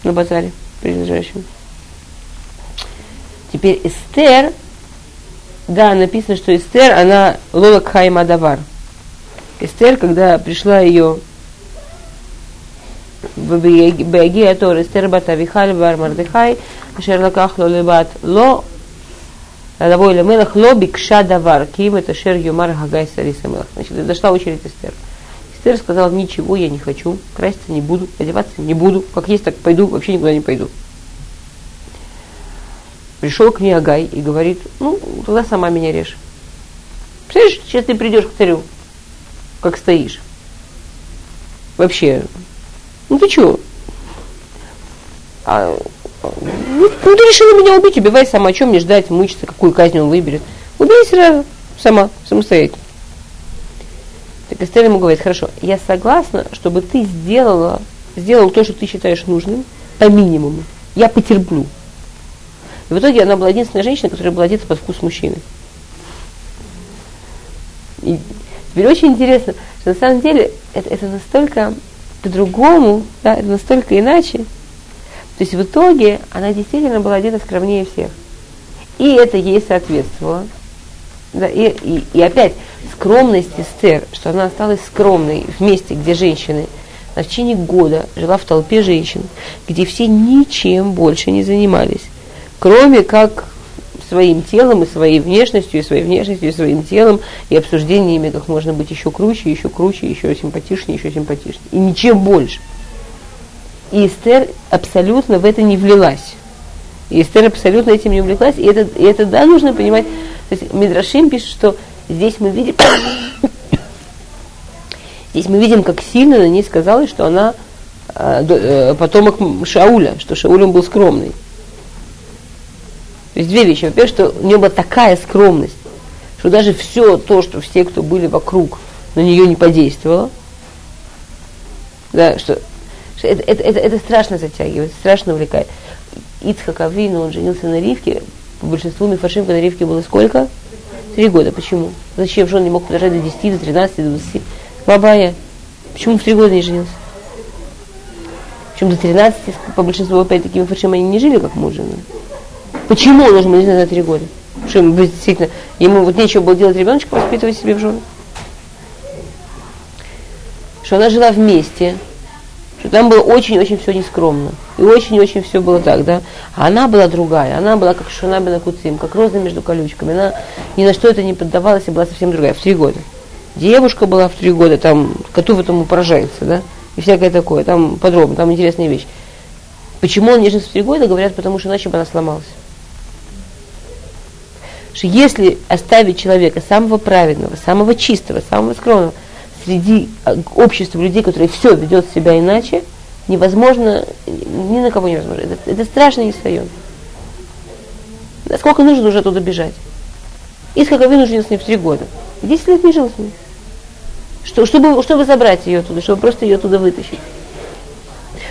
на базаре принадлежащем. Теперь Эстер, да, написано, что Эстер, она лолак хайма давар. Эстер, когда пришла ее в Беагия а Тор, Эстер бат Авихаль бар Мардыхай, Шерлаках лолебат ло, Лавой Лемелах ло бикша давар, ким это шер юмар хагай сари самелах. Значит, дошла очередь Эстер. Эстер сказал, ничего я не хочу, краситься не буду, одеваться не буду, как есть так пойду, вообще никуда не пойду. Пришел к ней Агай и говорит, ну, тогда сама меня режь. Представляешь, сейчас ты придешь к царю, как стоишь. Вообще, ну ты что? А, ну, ну, ты решила меня убить, убивай сама, чем мне ждать, мучиться, какую казнь он выберет. Убей сразу, сама, самостоятельно. Так Эстер ему говорит, хорошо, я согласна, чтобы ты сделала, сделал то, что ты считаешь нужным, по минимуму. Я потерплю. И в итоге она была единственная женщина, которая была одета под вкус мужчины. И теперь очень интересно, что на самом деле это, это настолько по-другому, да, это настолько иначе. То есть в итоге она действительно была одета скромнее всех. И это ей соответствовало. Да, и, и, и опять скромность Эстер, что она осталась скромной в месте, где женщины на течение года жила в толпе женщин, где все ничем больше не занимались, кроме как своим телом и своей внешностью, и своей внешностью, и своим телом, и обсуждениями, как можно быть еще круче, еще круче, еще симпатичнее, еще симпатичнее. И ничем больше. И Эстер абсолютно в это не влилась. И Эстер абсолютно этим не увлеклась. И это, и это да, нужно понимать. То есть Мидрашим пишет, что здесь мы видим, <coughs> здесь мы видим, как сильно на ней сказалось, что она э, э потомок Шауля, что Шаулем был скромный. То есть две вещи. Во-первых, что у нее была такая скромность, что даже все то, что все, кто были вокруг, на нее не подействовало. Да, что, что это, это, это, это страшно затягивает, страшно увлекает. Ицхак Авину, он женился на Ривке, по большинству Мифашим, когда Ривке было сколько? Три года. Почему? Зачем же он не мог подождать до 10, до 13, до 20? Бабая. Почему в три года не женился? Причем до 13, по большинству, опять-таки, Мифашим, они не жили как муж и жена. Почему он должен быть на три года? Что ему действительно, ему вот нечего было делать ребеночка воспитывать себе в жену. Что она жила вместе, что там было очень-очень все нескромно. И очень-очень все было так, да. А она была другая. Она была как Шунабина Куцим, как роза между колючками. Она ни на что это не поддавалась и была совсем другая. В три года. Девушка была в три года, там коту в этому поражается, да. И всякое такое. Там подробно, там интересная вещь. Почему он не женился в три года, говорят, потому что иначе бы она сломалась что если оставить человека самого праведного, самого чистого, самого скромного среди а, общества людей, которые все ведет себя иначе, невозможно, ни на кого невозможно. Это, это страшный несоем. Сколько нужно уже туда бежать? Исхак Авину жил с в три года. Десять лет не жил с ней. Что, чтобы, чтобы забрать ее оттуда, чтобы просто ее оттуда вытащить.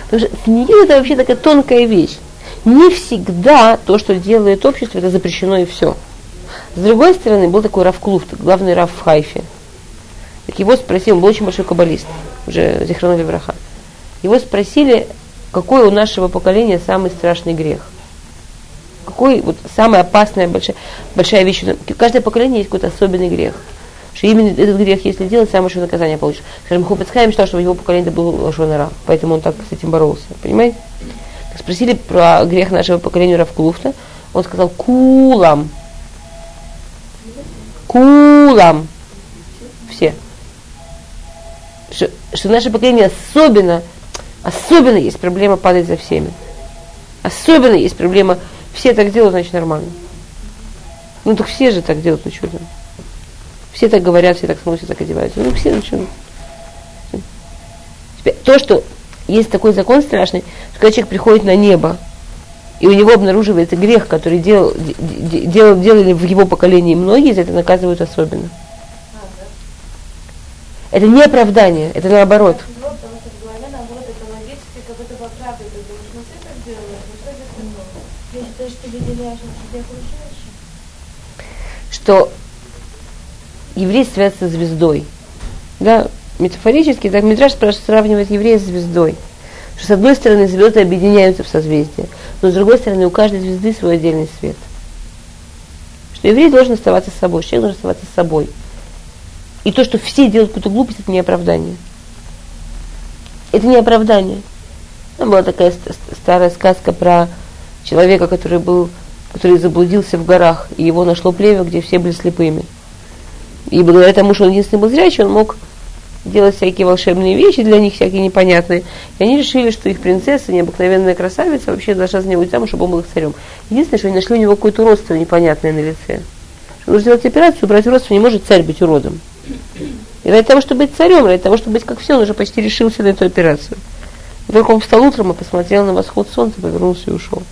Потому что снегин это вообще такая тонкая вещь. Не всегда то, что делает общество, это запрещено и все. С другой стороны, был такой Раф Клуфт, главный Раф в Хайфе. Так его спросили, он был очень большой каббалист, уже Зихранови Браха. Его спросили, какой у нашего поколения самый страшный грех. Какой вот самая опасная большая, большая вещь. Каждое поколение есть какой-то особенный грех. Что именно этот грех, если делать, самое большое наказание получишь. Скажем, Хупецхайм считал, что в его поколении это был Лошонара, поэтому он так с этим боролся. Понимаете? Так спросили про грех нашего поколения Равклуфта. Он сказал, кулам. Кулам. Все. что, что наше поколение особенно, особенно есть проблема падать за всеми. Особенно есть проблема, все так делают, значит нормально. Ну так все же так делают, ну что там. Все так говорят, все так смотрят, так одеваются. Ну все, ну что. То, что есть такой закон страшный, что когда человек приходит на небо, и у него обнаруживается грех, который делал, делал, делали в его поколении многие, за это наказывают особенно. Это не оправдание, это наоборот. Что еврей связан со звездой. Да, метафорически, так Митраж сравнивает еврея с звездой. Что с одной стороны звезды объединяются в созвездие, но с другой стороны у каждой звезды свой отдельный свет. Что еврей должен оставаться собой, человек должен оставаться собой. И то, что все делают какую-то глупость, это не оправдание. Это не оправдание. Там была такая старая сказка про человека, который был, который заблудился в горах, и его нашло племя, где все были слепыми. И благодаря тому, что он единственный был зрячий, он мог делать всякие волшебные вещи для них, всякие непонятные. И они решили, что их принцесса, необыкновенная красавица, вообще должна за него замуж, чтобы он был их царем. Единственное, что они нашли у него какое-то уродство непонятное на лице. Нужно сделать операцию, брать уродство, не может царь быть уродом. И ради того, чтобы быть царем, ради того, чтобы быть как все, он уже почти решился на эту операцию. И только он встал утром и посмотрел на восход солнца, повернулся и ушел.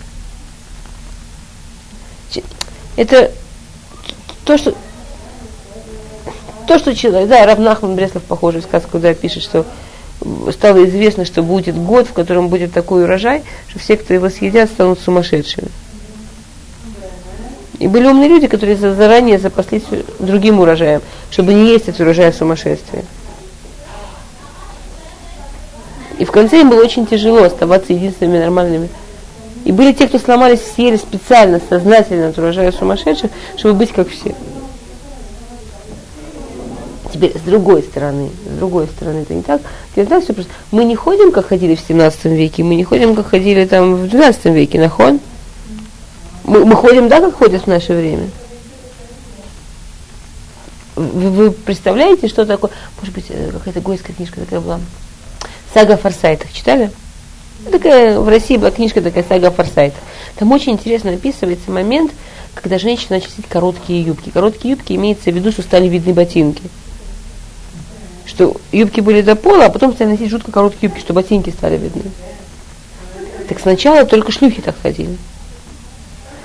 Это то, что то, что человек, да, Равнахман Бреслов похожий сказку, да, пишет, что стало известно, что будет год, в котором будет такой урожай, что все, кто его съедят, станут сумасшедшими. И были умные люди, которые заранее запаслись другим урожаем, чтобы не есть этот урожай сумасшествия. И в конце им было очень тяжело оставаться единственными нормальными. И были те, кто сломались, съели специально, сознательно от урожая сумасшедших, чтобы быть как все. Теперь с другой стороны, с другой стороны, это не так. Это так все просто. Мы не ходим, как ходили в 17 веке, мы не ходим, как ходили там в 12 веке, нахон. Мы, мы ходим, да, как ходят в наше время. Вы, вы представляете, что такое? Может быть, э, какая-то гойская книжка такая была. Сага о форсайтах. Читали? Такая, в России была книжка такая сага о форсайтах. Там очень интересно описывается момент, когда женщины начали короткие юбки. Короткие юбки имеется в виду, что стали видны ботинки что юбки были до пола, а потом стали носить жутко короткие юбки, что ботинки стали видны. Так сначала только шлюхи так ходили.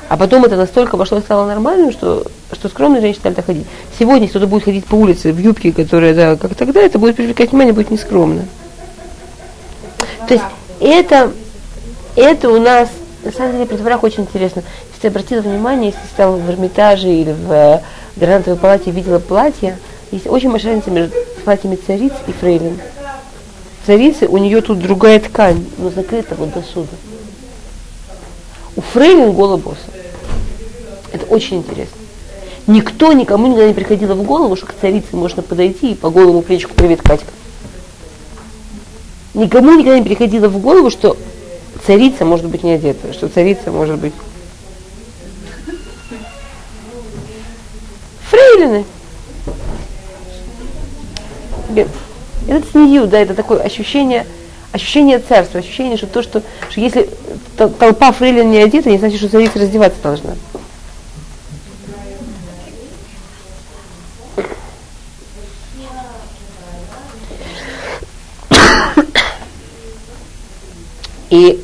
А потом это настолько вошло и стало нормальным, что, что скромные женщины стали так ходить. Сегодня, кто-то будет ходить по улице в юбке, которая, да, как тогда, это будет привлекать внимание, будет нескромно. То есть это, это у нас, на самом деле, при дворах очень интересно. Если ты обратила внимание, если ты стала в Эрмитаже или в э, Грантовой палате видела платье, есть очень большая разница между платьями цариц и фрейлин. Царицы, у нее тут другая ткань, но закрыта вот до сюда. У фрейлин голый босс. Это очень интересно. Никто никому никогда не приходило в голову, что к царице можно подойти и по голому плечику «Привет, Катька». Никому никогда не приходило в голову, что царица может быть не одета, что царица может быть... Фрейлины – это снию, да, это такое ощущение, ощущение царства, ощущение, что то, что, что если толпа фрейлин не одета, не значит, что царица раздеваться должна. И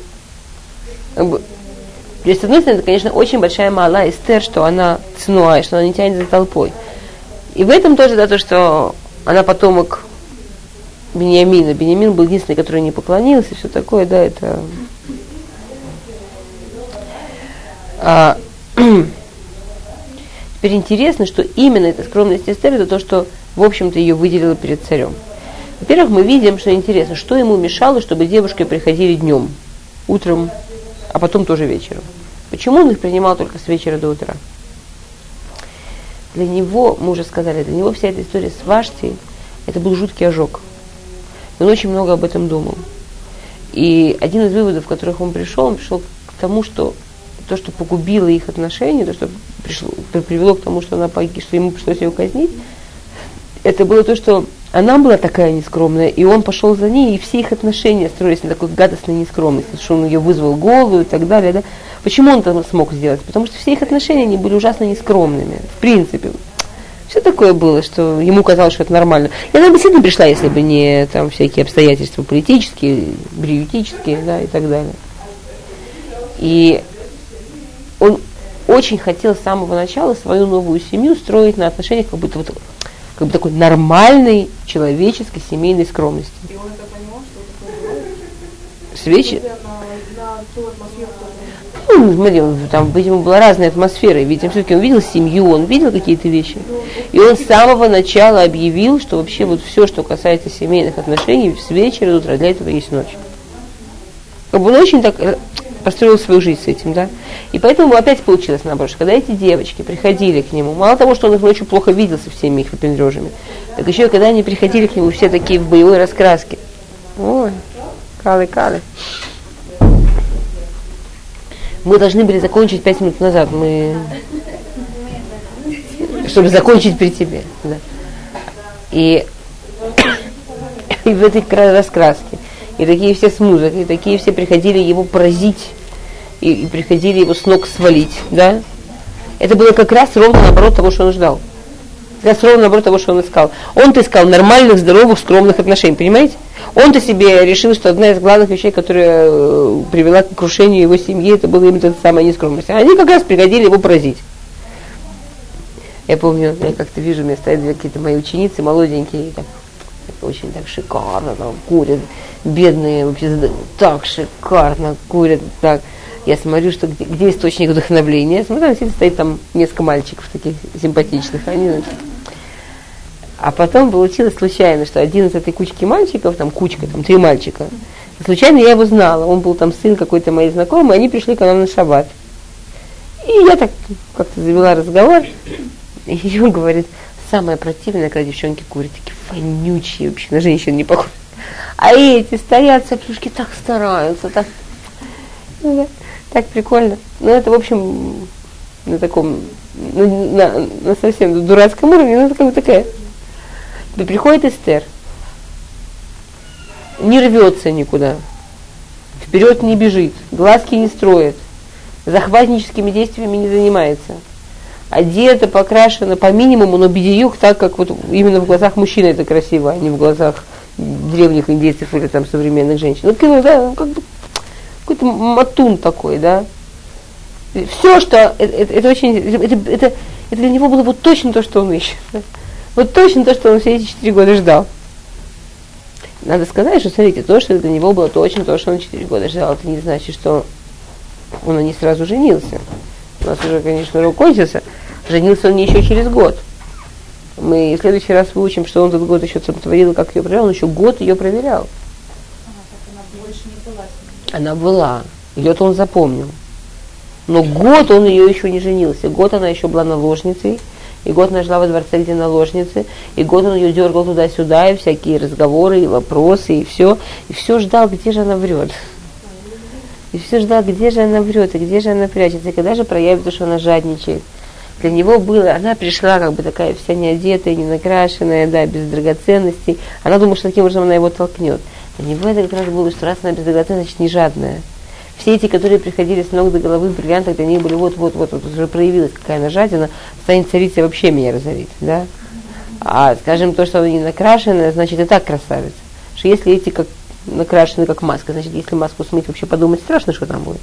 то есть, с одной стороны, это, конечно, очень большая мала Эстер, что она цнуа, что она не тянет за толпой. И в этом тоже, да, то, что она потомок Бениамина. Бениамин был единственный, который не поклонился, все такое, да, это... А, <clears throat> теперь интересно, что именно эта скромность Эстер, это то, что, в общем-то, ее выделило перед царем. Во-первых, мы видим, что интересно, что ему мешало, чтобы девушки приходили днем, утром, а потом тоже вечером. Почему он их принимал только с вечера до утра? Для него, мы уже сказали, для него вся эта история с Вашти, это был жуткий ожог. Он очень много об этом думал. И один из выводов, к которых он пришел, он пришел к тому, что то, что погубило их отношения, то, что пришло, привело к тому, что, она, что ему пришлось ее казнить, это было то, что она была такая нескромная, и он пошел за ней, и все их отношения строились на такой гадостной нескромности, что он ее вызвал голую и так далее. Да? Почему он это смог сделать? Потому что все их отношения, они были ужасно нескромными, в принципе. Все такое было, что ему казалось, что это нормально. Она бы действительно пришла, если бы не там всякие обстоятельства политические, бриютические, да, и так далее. И он очень хотел с самого начала свою новую семью строить на отношениях как будто вот как бы такой нормальной человеческой семейной скромности. И он это понимал, что такое Свечи? Ну, смотри, там, видимо, была разная атмосфера. Ведь все-таки он видел семью, он видел какие-то вещи. И он с самого начала объявил, что вообще вот все, что касается семейных отношений, с вечера до утра, для этого есть ночь. Как бы он очень так построил свою жизнь с этим, да. И поэтому опять получилось наоборот, что когда эти девочки приходили к нему, мало того, что он их ночью плохо видел со всеми их выпендрежами, так еще и когда они приходили к нему все такие в боевой раскраске. Ой, калы-калы. Мы должны были закончить пять минут назад. Мы... Чтобы закончить при тебе. Да. И, <coughs> и в этой раскраске и такие все с музыкой, и такие все приходили его поразить, и, и приходили его с ног свалить, да? Это было как раз ровно наоборот того, что он ждал. Как раз ровно наоборот того, что он искал. Он-то искал нормальных, здоровых, скромных отношений, понимаете? Он-то себе решил, что одна из главных вещей, которая э, привела к крушению его семьи, это была именно эта самая нескромность. Они как раз пригодили его поразить. Я помню, я как-то вижу, у меня стоят какие-то мои ученицы молоденькие, так, очень так шикарно там курят, бедные вообще так шикарно курят, так. Я смотрю, что где, где источник вдохновления. Я смотрю, там стоит там несколько мальчиков таких симпатичных. Они, значит, а потом получилось случайно, что один из этой кучки мальчиков, там кучка, там три мальчика, случайно я его знала. Он был там сын какой-то моей знакомой, они пришли к нам на шаббат. И я так как-то завела разговор, и <laughs> он говорит, самое противное, когда девчонки курят, такие вонючие, вообще на женщин не похожи. А эти стоят, соплюшки так стараются, так, ну, так прикольно. Ну, это, в общем, на таком, ну, на, на совсем дурацком уровне, ну, это как бы такая. И приходит Эстер, не рвется никуда, вперед не бежит, глазки не строит, захватническими действиями не занимается – одета, покрашена по минимуму, но бедиюк так, как вот именно в глазах мужчины это красиво, а не в глазах древних индейцев или там современных женщин. Вот, ну, да, как бы какой-то матун такой, да. Все, что это, это, это очень, это, это, это для него было вот точно то, что он ищет. Да? Вот точно то, что он все эти четыре года ждал. Надо сказать, что, смотрите, то, что для него было точно то, что он четыре года ждал, это не значит, что он не сразу женился. У нас уже, конечно, урок кончился. Женился он не еще через год. Мы в следующий раз выучим, что он этот год еще творил, как ее проверял, он еще год ее проверял. она была. Ее-то он запомнил. Но год он ее еще не женился. Год она еще была наложницей. И год она жила во дворце, где наложницы. И год он ее дергал туда-сюда, и всякие разговоры, и вопросы, и все. И все ждал, где же она врет. И все ждал, где же она врет, и где же она прячется, и когда же проявится, что она жадничает. Для него было, она пришла как бы такая вся неодетая, не накрашенная, да, без драгоценностей. Она думала, что таким образом она его толкнет. Для него это как раз было, что раз она без драгоценностей, значит, не жадная. Все эти, которые приходили с ног до головы в бриллиантах, них были вот-вот-вот, вот, уже проявилась какая она жадина, станет царицей вообще меня разорит, да. А, скажем, то, что она не накрашенная, значит, и так красавица. Что если эти, как накрашены как маска. Значит, если маску смыть, вообще подумать страшно, что там будет.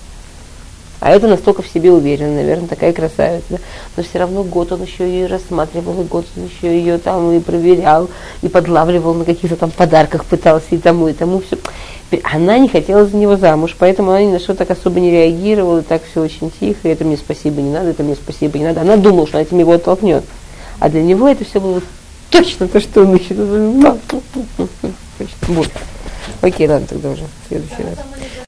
А это настолько в себе уверена, наверное, такая красавица. Да? Но все равно год он еще ее рассматривал, и год он еще ее там и проверял, и подлавливал на каких-то там подарках, пытался и тому, и тому все. Она не хотела за него замуж, поэтому она ни на что так особо не реагировала, и так все очень тихо, и это мне спасибо не надо, это мне спасибо не надо. Она думала, что она этим его оттолкнет. А для него это все было точно то, что он ищет. <laughs> Вот. Окей, ладно, тогда уже следующий раз.